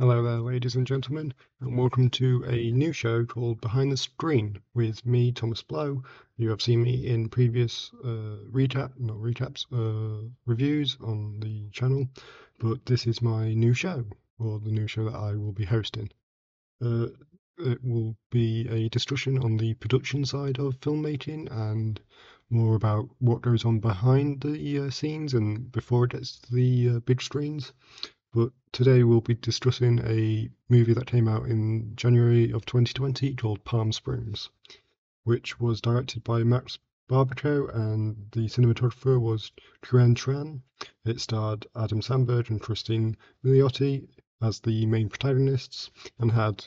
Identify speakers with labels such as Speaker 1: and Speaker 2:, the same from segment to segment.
Speaker 1: Hello there, ladies and gentlemen, and welcome to a new show called Behind the Screen with me, Thomas Blow. You have seen me in previous uh, recap, not recaps, uh, reviews on the channel, but this is my new show, or the new show that I will be hosting. Uh, it will be a discussion on the production side of filmmaking and more about what goes on behind the uh, scenes and before it gets to the uh, big screens. But today we'll be discussing a movie that came out in January of 2020 called Palm Springs, which was directed by Max Barbakow and the cinematographer was Quyen Tran. It starred Adam Samberg and Christine Milioti as the main protagonists and had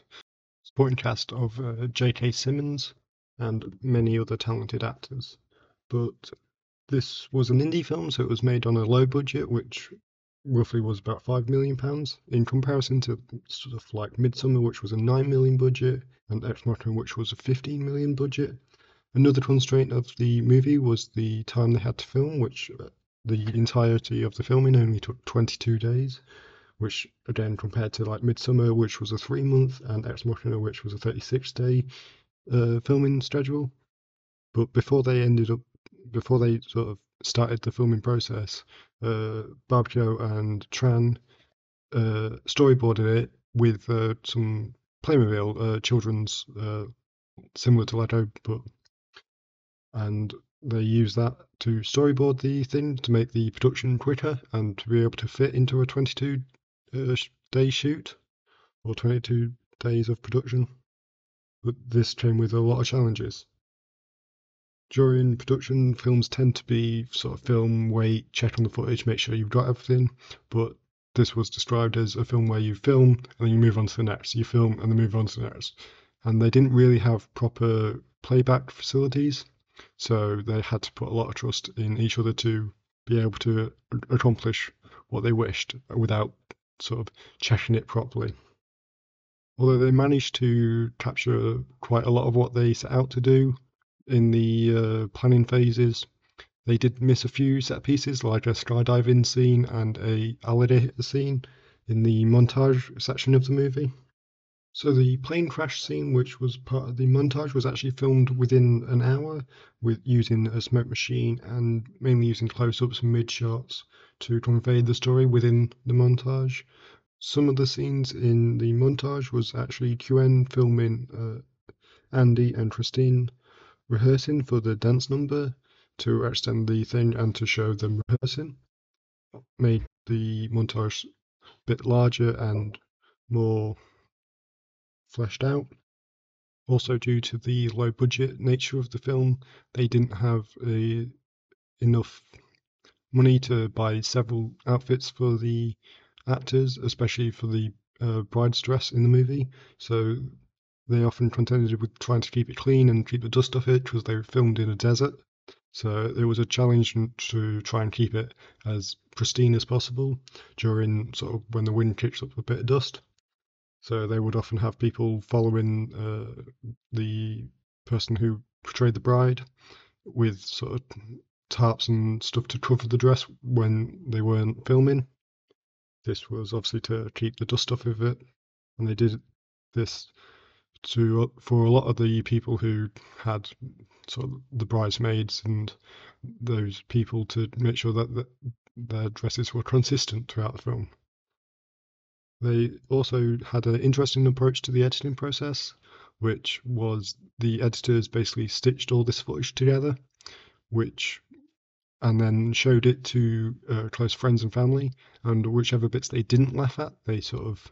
Speaker 1: supporting cast of uh, J.K. Simmons and many other talented actors. But this was an indie film, so it was made on a low budget, which roughly was about five million pounds in comparison to sort of like Midsommar, which was a nine million budget, and Ex Machina, which was a fifteen million budget. Another constraint of the movie was the time they had to film, which uh, the entirety of the filming only took 22 days, which again compared to like Midsommar, which was a three month, and Ex Machina, which was a 36 day uh, filming schedule. But before they ended up, before they sort of started the filming process, uh, Barbakow and Tran uh, storyboarded it with uh, some Playmobil uh, children's uh, similar to Lego, but and they used that to storyboard the thing to make the production quicker and to be able to fit into a 22 uh, day shoot or 22 days of production. But this came with a lot of challenges during production, films tend to be sort of film, wait, check on the footage, make sure you've got everything. But this was described as a film where you film and then you move on to the next. You film and then move on to the next. And they didn't really have proper playback facilities, so they had to put a lot of trust in each other to be able to accomplish what they wished without sort of checking it properly. Although they managed to capture quite a lot of what they set out to do, in the uh, planning phases. They did miss a few set pieces, like a skydiving scene and a alligator scene in the montage section of the movie. So the plane crash scene, which was part of the montage, was actually filmed within an hour with using a smoke machine and mainly using close-ups and mid shots to convey the story within the montage. Some of the scenes in the montage was actually Quyen filming uh, Andy and Christine rehearsing for the dance number to extend the thing and to show them rehearsing. Made the montage a bit larger and more fleshed out. Also, due to the low budget nature of the film, they didn't have enough money to buy several outfits for the actors, especially for the uh, bride's dress in the movie. So they often contended with trying to keep it clean and keep the dust off it because they were filmed in a desert. So it was a challenge to try and keep it as pristine as possible during sort of when the wind kicks up a bit of dust. So they would often have people following uh, the person who portrayed the bride with sort of tarps and stuff to cover the dress when they weren't filming. This was obviously to keep the dust off of it, and they did this to for a lot of the people who had sort of the bridesmaids and those people to make sure that the, their dresses were consistent throughout the film. They also had an interesting approach to the editing process, which was the editors basically stitched all this footage together, which and then showed it to uh, close friends and family, and whichever bits they didn't laugh at, they sort of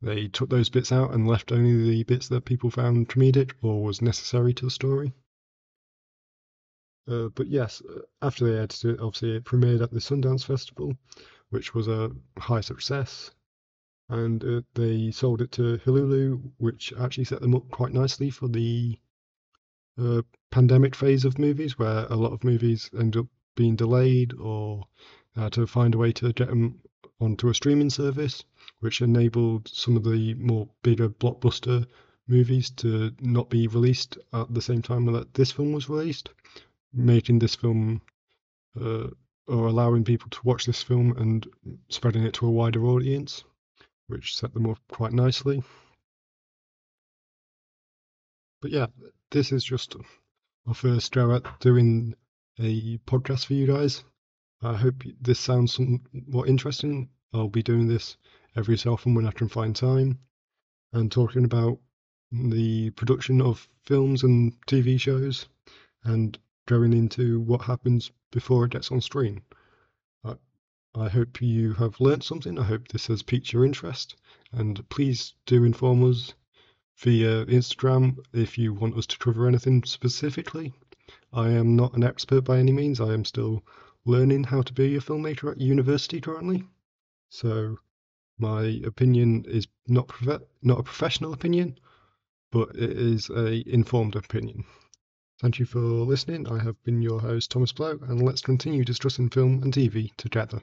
Speaker 1: they took those bits out and left only the bits that people found comedic or was necessary to the story. Uh, but yes, uh, after they edited it, obviously it premiered at the Sundance Festival, which was a high success. And uh, they sold it to Hulu, which actually set them up quite nicely for the uh, pandemic phase of movies, where a lot of movies end up being delayed or had to find a way to get them onto a streaming service which enabled some of the more bigger blockbuster movies to not be released at the same time that this film was released, making this film uh, or allowing people to watch this film and spreading it to a wider audience. which set them up quite nicely. But yeah, this is just my first go at doing a podcast for you guys. I hope this sounds somewhat interesting. I'll be doing this every so often when I can find time and talking about the production of films and TV shows and going into what happens before it gets on screen. I, I hope you have learnt something. I hope this has piqued your interest. And please do inform us via Instagram if you want us to cover anything specifically. I am not an expert by any means. I am still learning how to be a filmmaker at university currently. So my opinion is not not a professional opinion, but it is a informed opinion. Thank you for listening. I have been your host Thomas Blow, and let's continue discussing film and TV together.